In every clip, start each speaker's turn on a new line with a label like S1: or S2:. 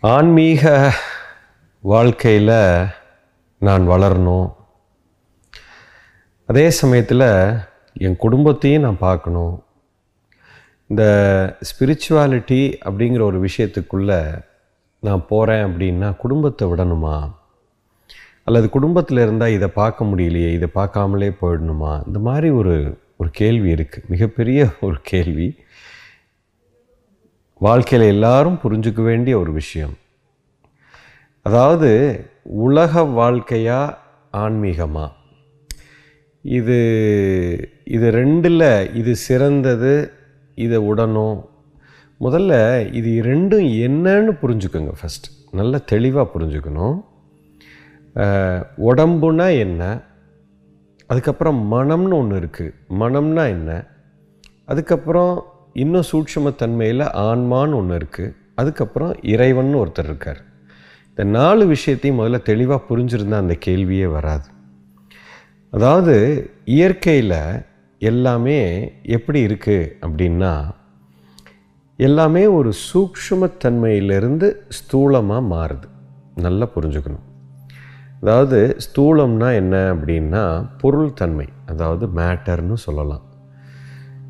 S1: ஆன்மீக வாழ்க்கையில் நான் வளரணும். அதே சமயத்தில் என் குடும்பத்தையும் நான் பார்க்கணும். இந்த ஸ்பிரிச்சுவாலிட்டி அப்படிங்கிற ஒரு விஷயத்துக்குள்ளே நான் போகிறேன் அப்படின்னா குடும்பத்தை விடணுமா? அல்லது குடும்பத்தில் இருந்தால் இதை பார்க்க முடியலையே இதை பார்க்காமலே போயிடணுமா? இந்த மாதிரி ஒரு ஒரு கேள்வி இருக்குது மிகப்பெரிய ஒரு கேள்வி. வாழ்க்கையில் எல்லாரும் புரிஞ்சுக்க வேண்டிய ஒரு விஷயம். அதாவது உலக வாழ்க்கையா ஆன்மீகமா? இது இது ரெண்டில் இது சிறந்தது இதை உடனும். முதல்ல இது ரெண்டும் என்னன்னு புரிஞ்சுக்கோங்க ஃபஸ்ட் நல்ல தெளிவாக புரிஞ்சுக்கணும். உடம்புனா என்ன? அதுக்கப்புறம் மனம்னு ஒன்று இருக்குது மனம்னா என்ன? அதுக்கப்புறம் இன்னும் சூட்சமத்தன்மையில் ஆன்மான்னு ஒன்று இருக்குது அதுக்கப்புறம் இறைவன் ஒருத்தர் இருக்கார். இந்த நாலு விஷயத்தையும் முதல்ல தெளிவாக புரிஞ்சிருந்தால் அந்த கேள்வியே வராது. அதாவது இயற்கையில் எல்லாமே எப்படி இருக்குது அப்படின்னா எல்லாமே ஒரு சூக்ஷ்மத்தன்மையிலிருந்து ஸ்தூலமாக மாறுது. நல்லா புரிஞ்சுக்கணும். அதாவது ஸ்தூலம்னா என்ன அப்படின்னா பொருள் தன்மை அதாவது மேட்டர்னு சொல்லலாம்.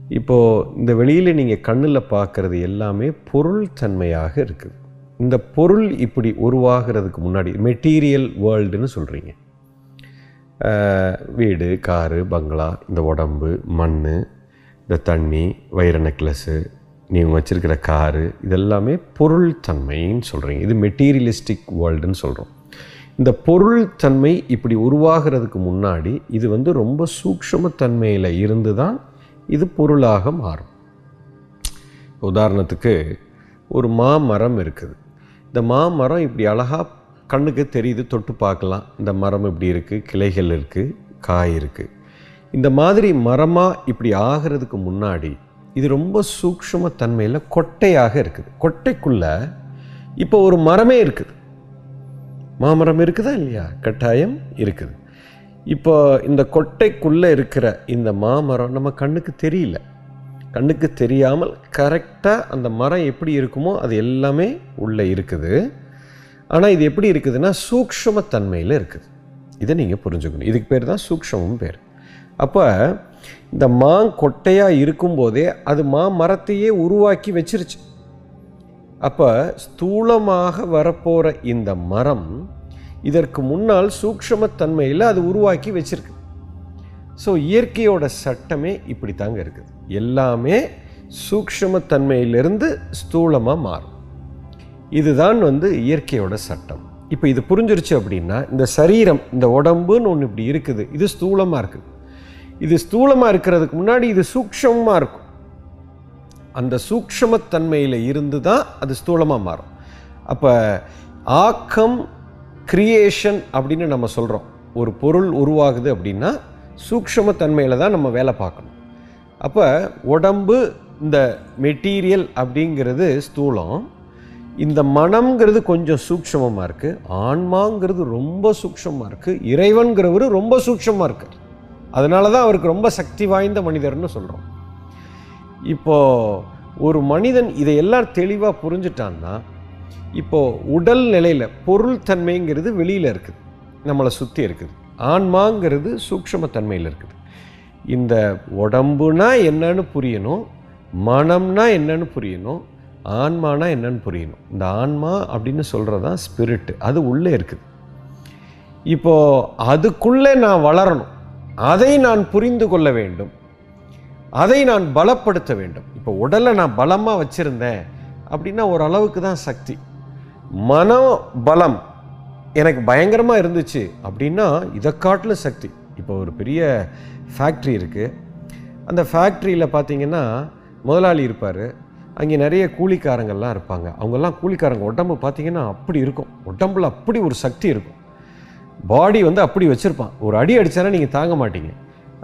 S1: இப்போது இந்த வெளியில் நீங்கள் கண்ணில் பார்க்குறது எல்லாமே பொருள் தன்மையாக இருக்குது. இந்த பொருள் இப்படி உருவாகிறதுக்கு முன்னாடி மெட்டீரியல் வேர்ல்டுன்னு சொல்கிறீங்க வீடு காரு பங்களா இந்த உடம்பு மண் இந்த தண்ணி வைர நெக்லஸ்ஸு நீங்கள் வச்சுருக்கிற காரு இதெல்லாமே பொருள் தன்மைன்னு சொல்கிறீங்க இது மெட்டீரியலிஸ்டிக் வேர்ல்டுன்னு சொல்கிறோம் இந்த பொருள் தன்மை இப்படி உருவாகிறதுக்கு முன்னாடி இது வந்து ரொம்ப சூக்ஷமத்தன்மையில் இருந்து தான் இது பொருளாக மாறும். உதாரணத்துக்கு ஒரு மாமரம் இருக்குது. இந்த மாமரம் இப்படி அழகாக கண்ணுக்கு தெரியுது தொட்டு பார்க்கலாம். இந்த மரம் இப்படி இருக்குது கிளைகள் இருக்குது காய் இருக்குது இந்த மாதிரி மரமாக இப்படி ஆகிறதுக்கு முன்னாடி இது ரொம்ப சூக்ஷ்ம தன்மையில் கொட்டையாக இருக்குது. கொட்டைக்குள்ளே இப்போ ஒரு மரமே இருக்குது. மாமரம் இருக்குதா இல்லையா? கட்டாயம் இருக்குது. இப்போ இந்த கொட்டைக்குள்ளே இருக்கிற இந்த மாமரம் நம்ம கண்ணுக்கு தெரியல. கண்ணுக்கு தெரியாமல் கரெக்டாக அந்த மரம் எப்படி இருக்குமோ அது எல்லாமே உள்ளே இருக்குது. ஆனால் இது எப்படி இருக்குதுன்னா சூக்ஷமத்தன்மையில் இருக்குது. இதை நீங்கள் புரிஞ்சுக்கணும். இதுக்கு பேர் தான் சூக்ஷ்மம் பேர். அப்போ இந்த மாங்கொட்டையாக இருக்கும்போதே அது மா மரத்தையே உருவாக்கி வச்சிருச்சு. அப்போ ஸ்தூலமாக வரப்போகிற இந்த மரம் இதற்கு முன்னால் சூக்ஷ்மத்தன்மையில் அது உருவாக்கி வச்சிருக்கு. ஸோ இயற்கையோட சட்டமே இப்படி தாங்க இருக்குது. எல்லாமே சூக்ஷமத்தன்மையிலிருந்து ஸ்தூலமாக மாறும். இதுதான் வந்து இயற்கையோட சட்டம். இப்போ இது புரிஞ்சிருச்சு அப்படின்னா இந்த சரீரம் இந்த உடம்புன்னு ஒன்று இப்படி இருக்குது. இது ஸ்தூலமாக இருக்குது. இது ஸ்தூலமாக இருக்கிறதுக்கு முன்னாடி இது சூக்ஷமாக இருக்கும். அந்த சூக்ஷ்மத்தன்மையில் இருந்து தான் அது ஸ்தூலமாக மாறும். அப்போ ஆக்கம் கிரியேஷன் அப்படின்னு நம்ம சொல்கிறோம் ஒரு பொருள் உருவாகுது அப்படின்னா சூக்ஷமத்தன்மையில் தான் நம்ம வேலை பார்க்கணும். அப்போ உடம்பு இந்த மெட்டீரியல் அப்படிங்கிறது ஸ்தூலம். இந்த மனம்ங்கிறது கொஞ்சம் சூக்ஷ்மமாக இருக்குது ஆன்மாங்கிறது ரொம்ப சூக்ஷமாக இருக்குது இறைவன்கிறவர் ரொம்ப சூக்ஷமாக இருக்குது அதனால தான் அவருக்கு ரொம்ப சக்தி வாய்ந்த மனிதர்னு சொல்கிறோம் இப்போ ஒரு மனிதன் இதையெல்லாம் தெளிவாக புரிஞ்சுட்டான்னா இப்போது உடல் நிலையில் பொருள் தன்மைங்கிறது வெளியில் இருக்குது. நம்மளை சுற்றி இருக்குது. ஆன்மாங்கிறது சூக்ஷ்மத்தன்மையில் இருக்குது. இந்த உடம்புனா என்னன்னு புரியணும் மனம்னா என்னன்னு புரியணும் ஆன்மானா என்னன்னு புரியணும். இந்த ஆன்மா அப்படின்னு சொல்கிறது தான் ஸ்பிரிட்டு அது உள்ளே இருக்குது. இப்போது அதுக்குள்ளே நான் வளரணும். அதை நான் புரிந்து கொள்ள வேண்டும். அதை நான் பலப்படுத்த வேண்டும். இப்போ உடலை நான் பலமாக வச்சுருந்தேன் அப்படின்னா ஓரளவுக்கு தான் சக்தி. மனோபலம் எனக்கு பயங்கரமாக இருந்துச்சு அப்படின்னா இதை காட்டிலும் சக்தி. இப்போ ஒரு பெரிய ஃபேக்ட்ரி இருக்குது அந்த ஃபேக்ட்ரியில் பார்த்தீங்கன்னா முதலாளி இருப்பார். அங்கே நிறைய கூலிக்காரங்கள்லாம் இருப்பாங்க. அவங்கெல்லாம் கூலிக்காரங்க. உடம்பு பார்த்தீங்கன்னா அப்படி இருக்கும். உடம்புல அப்படி ஒரு சக்தி இருக்கும். பாடி வந்து அப்படி வச்சுருப்பான். ஒரு அடி அடித்தானா நீங்கள் தாங்க மாட்டீங்க.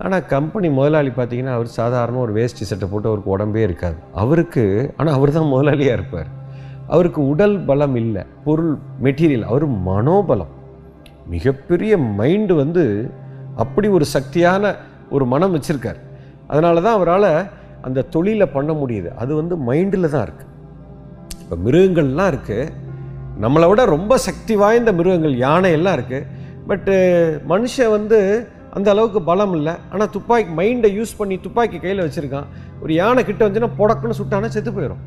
S1: ஆனால் கம்பெனி முதலாளி பார்த்தீங்கன்னா அவர் சாதாரண ஒரு வேஸ்ட் சட்டை போட்டு அவருக்கு உடம்பே இருக்காது. அவருக்கு ஆனால் அவர் தான் முதலாளியாக இருப்பார். அவருக்கு உடல் பலம் இல்லை பொருள் மெட்டீரியல் அவர் மனோபலம். மிகப்பெரிய மைண்டு வந்து அப்படி ஒரு சக்தியான ஒரு மனம் வச்சுருக்கார். அதனால தான் அவரால் அந்த தொழிலை பண்ண முடியுது. அது வந்து மைண்டில் தான் இருக்குது இப்போ மிருகங்கள்லாம் இருக்குது நம்மளை விட ரொம்ப சக்தி வாய்ந்த மிருகங்கள் யானை எல்லாம் இருக்குது பட்டு மனுஷன் வந்து அந்த அளவுக்கு பலம் இல்லை. ஆனால் துப்பாக்கி மைண்டை யூஸ் பண்ணி துப்பாக்கி கையில் வச்சுருக்கான். ஒரு யானை கிட்ட வந்துச்சுன்னா புடக்குன்னு சுட்டானா செத்து போயிடும்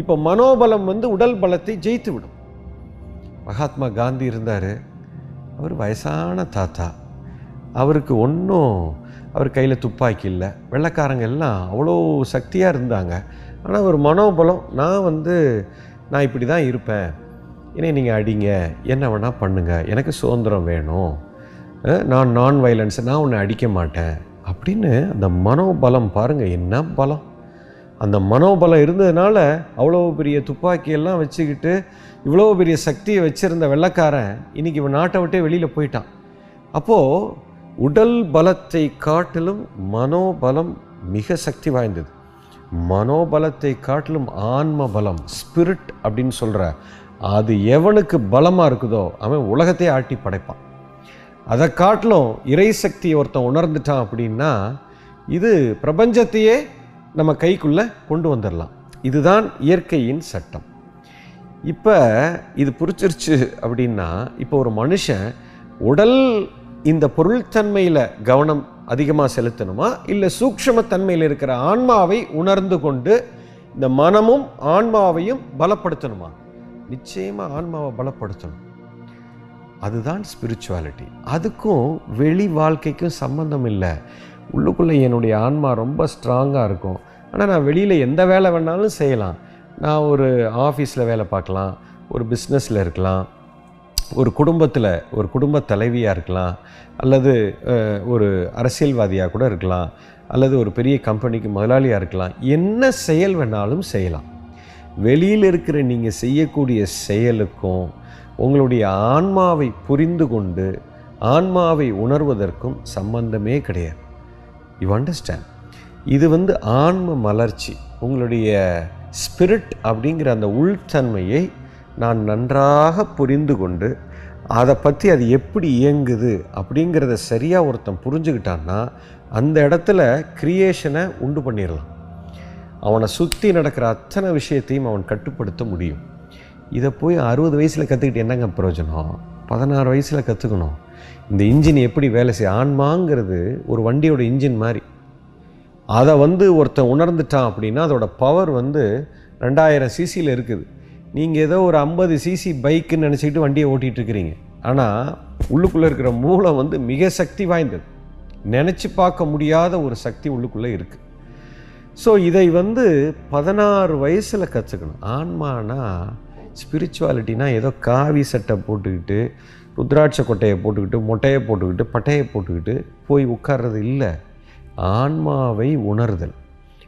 S1: இப்போ மனோபலம் வந்து உடல் பலத்தை ஜெயித்து விடும். மகாத்மா காந்தி இருந்தார். அவர் வயசான தாத்தா. அவருக்கு ஒன்றும் அவர் கையில் துப்பாக்கி இல்லை. வெள்ளக்காரங்க எல்லாம் அவ்வளோ சக்தியாக இருந்தாங்க. ஆனால் ஒரு மனோபலம் நான் வந்து நான் இப்படி தான் இருப்பேன். இனி நீங்கள் அடிங்க. என்ன வேணால் பண்ணுங்கள் எனக்கு சுதந்திரம் வேணும். நான் நான் வைலன்ஸ் நான் உன்னை அடிக்க மாட்டேன். அப்படின்னு அந்த மனோபலம் பாருங்கள் என்ன பலம். அந்த மனோபலம் இருந்ததுனால அவ்வளோ பெரிய துப்பாக்கியெல்லாம் வச்சுக்கிட்டு இவ்வளோ பெரிய சக்தியை வச்சுருந்த வெள்ளைக்காரன் இன்னைக்கு இவன் நாட்டை விட்டே வெளியில் போயிட்டான். அப்போது உடல் பலத்தை காட்டிலும் மனோபலம் மிக சக்தி வாய்ந்தது. மனோபலத்தை காட்டிலும் ஆன்ம பலம் ஸ்பிரிட் அப்படின்னு சொல்கிற அது எவனுக்கு பலமாக இருக்குதோ அவன் உலகத்தையே ஆட்டி படைப்பான். அதை காட்டிலும் இறை சக்தியை ஒருத்தன் உணர்ந்துட்டான் அப்படின்னா இது பிரபஞ்சத்தையே நம்ம கைக்குள்ளே கொண்டு வந்துடலாம் இதுதான் இயற்கையின் சட்டம். இப்போ இது புரிச்சிருச்சு அப்படின்னா இப்போ ஒரு மனுஷன் உடல் இந்த பொருள்தன்மையில் கவனம் அதிகமாக செலுத்தணுமா? இல்லை சூக்ஷ்மத்தன்மையில் இருக்கிற ஆன்மாவை உணர்ந்து கொண்டு இந்த மனமும் ஆன்மாவையும் பலப்படுத்தணுமா? நிச்சயமாக ஆன்மாவை பலப்படுத்தணும். அதுதான் ஸ்பிரிச்சுவாலிட்டி அதுக்கும் வெளி வாழ்க்கைக்கும் சம்பந்தம் இல்லை. உள்ளுக்குள்ளே என்னுடைய ஆன்மா ரொம்ப ஸ்ட்ராங்காக இருக்கும். ஆனால் நான் வெளியில் எந்த வேலை வேணாலும் செய்யலாம். நான் ஒரு ஆஃபீஸில் வேலை பார்க்கலாம் ஒரு பிஸ்னஸில் இருக்கலாம் ஒரு குடும்பத்தில் ஒரு குடும்ப தலைவியாக இருக்கலாம் அல்லது ஒரு அரசியல்வாதியாக கூட இருக்கலாம் அல்லது ஒரு பெரிய கம்பெனிக்கு முதலாளியாக இருக்கலாம். என்ன செயல் வேணாலும் செய்யலாம். வெளியில் இருக்கிற நீங்கள் செய்யக்கூடிய செயலுக்கும் உங்களுடைய ஆன்மாவை புரிந்து கொண்டு ஆன்மாவை உணர்வதற்கும் சம்பந்தமே கிடையாது. யூ அண்டர்ஸ்டாண்ட் இது வந்து ஆன்ம மலர்ச்சி. உங்களுடைய ஸ்பிரிட் அப்படிங்கிற அந்த உள்தன்மையை நான் நன்றாக புரிந்து கொண்டு அதை பற்றி அது எப்படி இயங்குது அப்படிங்கிறத சரியாக ஒருத்தன் புரிஞ்சுக்கிட்டான்னா அந்த இடத்துல கிரியேஷனை உண்டு பண்ணிடலாம் அவனை சுற்றி நடக்கிற அத்தனை விஷயத்தையும் அவன் கட்டுப்படுத்த முடியும். இதை போய் அறுபது வயசில் கற்றுக்கிட்டு என்னங்க பிரயோஜனம்? பதினாறு வயசில் கற்றுக்கணும் இந்த இன்ஜின் எப்படி வேலை செய்ய ஆன்மாங்கிறது ஒரு வண்டியோட இன்ஜின் மாதிரி. அதை வந்து ஒருத்தன் உணர்ந்துட்டான் அப்படின்னா அதோட பவர் வந்து ரெண்டாயிரம் சிசியில் இருக்குது. நீங்கள் ஏதோ ஒரு ஐம்பது சிசி பைக்குன்னு நினச்சிக்கிட்டு வண்டியை ஓட்டிகிட்டு இருக்கிறீங்க ஆனால் உள்ளுக்குள்ளே இருக்கிற மூளை வந்து மிக சக்தி வாய்ந்தது. நினச்சி பார்க்க முடியாத ஒரு சக்தி உள்ளுக்குள்ளே இருக்குது ஸோ இதை வந்து பதினாறு வயசில் கற்றுக்கணும் ஆன்மானா ஸ்பிரிச்சுவாலிட்டினா ஏதோ காவி சட்டை போட்டுக்கிட்டு ருத்ராட்ச கொட்டையை போட்டுக்கிட்டு மொட்டையை போட்டுக்கிட்டு பட்டையை போட்டுக்கிட்டு போய் உட்கார்றது இல்லை. ஆன்மாவை உணர்தல்.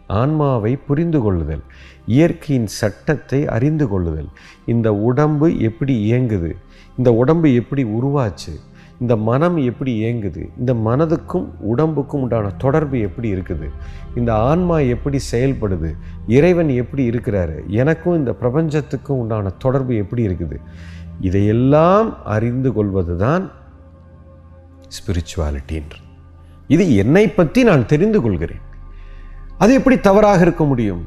S1: ஆன்மாவை புரிந்து கொள்ளுதல். இயற்கையின் சட்டத்தை அறிந்து கொள்ளுதல். இந்த உடம்பு எப்படி இயங்குது? இந்த உடம்பு எப்படி உருவாச்சு? இந்த மனம் எப்படி இயங்குது? இந்த மனதுக்கும் உடம்புக்கும் உண்டான தொடர்பு எப்படி இருக்குது? இந்த ஆன்மா எப்படி செயல்படுது? இறைவன் எப்படி இருக்கிறாரு? எனக்கும் இந்த பிரபஞ்சத்துக்கும் உண்டான தொடர்பு எப்படி இருக்குது? இதையெல்லாம் அறிந்து கொள்வது தான் ஸ்பிரிச்சுவாலிட்டின்றது இது என்னை பற்றி நான் தெரிந்து கொள்கிறேன். அது எப்படி தவறாக இருக்க முடியும்?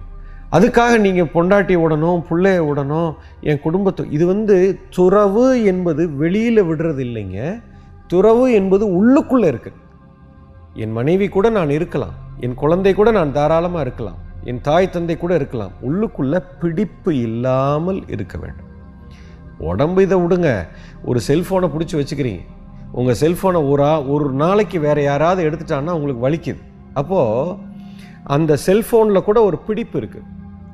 S1: அதுக்காக நீங்கள் பொண்டாட்டி உடனும் பிள்ளைய விடணும் என் குடும்பத்தை இது வந்து துறவு என்பது வெளியில் விடுறது இல்லைங்க. துறவு என்பது உள்ளுக்குள்ளே இருக்குது என் மனைவி கூட நான் இருக்கலாம். என் குழந்தை கூட நான் தாராளமாக இருக்கலாம். என் தாய் தந்தை கூட இருக்கலாம். உள்ளுக்குள்ள பிடிப்பு இல்லாமல் இருக்க வேண்டும். உடம்பு இதை விடுங்க. ஒரு செல்ஃபோனை பிடிச்சி வச்சுக்கிறீங்க. உங்கள் செல்ஃபோனை ஒரு ஒரு நாளைக்கு வேறு யாராவது எடுத்துட்டான்னா உங்களுக்கு வலிக்குது. அப்போது அந்த செல்ஃபோனில் கூட ஒரு பிடிப்பு இருக்குது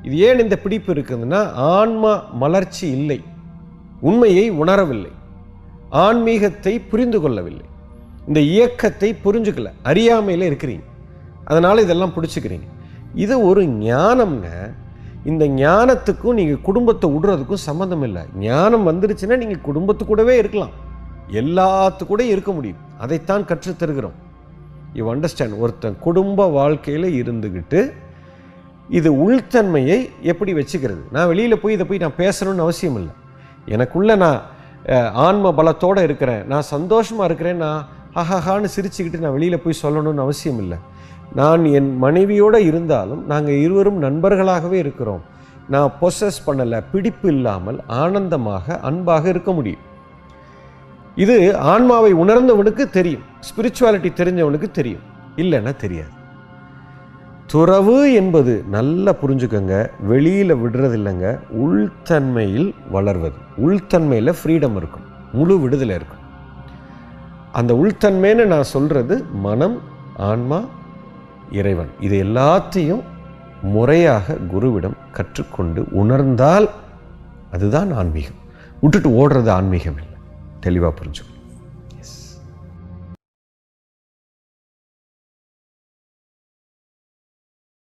S1: இது ஏன் இந்த பிடிப்பு இருக்குதுன்னா ஆன்மா மலர்ச்சி இல்லை. உண்மையை உணரவில்லை. ஆன்மீகத்தை புரிந்து கொள்ளவில்லை. இந்த இயக்கத்தை புரிஞ்சுக்கல. அறியாமையில் இருக்கிறீங்க. அதனால் இதெல்லாம் பிடிச்சிக்கிறீங்க. இது ஒரு ஞானம்ங்க. இந்த ஞானத்துக்கும் நீங்கள் குடும்பத்தை விடுறதுக்கும் சம்மந்தம் இல்லை. ஞானம் வந்துருச்சுன்னா நீங்கள் குடும்பத்து கூடவே இருக்கலாம். எல்லாத்து கூட இருக்க முடியும். அதைத்தான் கற்றுத் தருகிறோம். யூ அண்டர்ஸ்டாண்ட் ஒருத்தன் குடும்ப வாழ்க்கையில் இருந்துக்கிட்டு இது உள்தன்மையை எப்படி வச்சுக்கிறது? நான் வெளியில் போய் இதை போய் நான் பேசணும்னு அவசியம் இல்லை. எனக்குள்ளே நான் ஆன்ம பலத்தோடு இருக்கிறேன். நான் சந்தோஷமாக இருக்கிறேன் நான் ஹஹஹான்னு சிரிச்சுக்கிட்டு நான் வெளியில் போய் சொல்லணும்னு அவசியம் இல்லை. நான் என் மனைவியோடு இருந்தாலும் நாங்கள் இருவரும் நண்பர்களாகவே இருக்கிறோம். நான் பொசஸ் பண்ணலை பிடிப்பு இல்லாமல் ஆனந்தமாக அன்பாக இருக்க முடியும். இது ஆன்மாவை உணர்ந்தவனுக்கு தெரியும். ஸ்பிரிச்சுவாலிட்டி தெரிஞ்சவனுக்கு தெரியும். இல்லைன்னா தெரியாது. துறவு என்பது நல்லா புரிஞ்சுக்கோங்க. வெளியில் விடுறது இல்லைங்க உள்தன்மையில் வளர்வது. உள்தன்மையில் ஃப்ரீடம் இருக்கும். முழு விடுதலை இருக்கும். அந்த உள்தன்மைன்னு நான் சொல்கிறது மனம் ஆன்மா இறைவன். இது எல்லாத்தையும் முறையாக குருவிடம் கற்றுக்கொண்டு உணர்ந்தால் அதுதான் ஆன்மீகம். விட்டுட்டு ஓடுறது ஆன்மீகம் இல்லை. தெளிவாக புரிஞ்சுக்கணும்.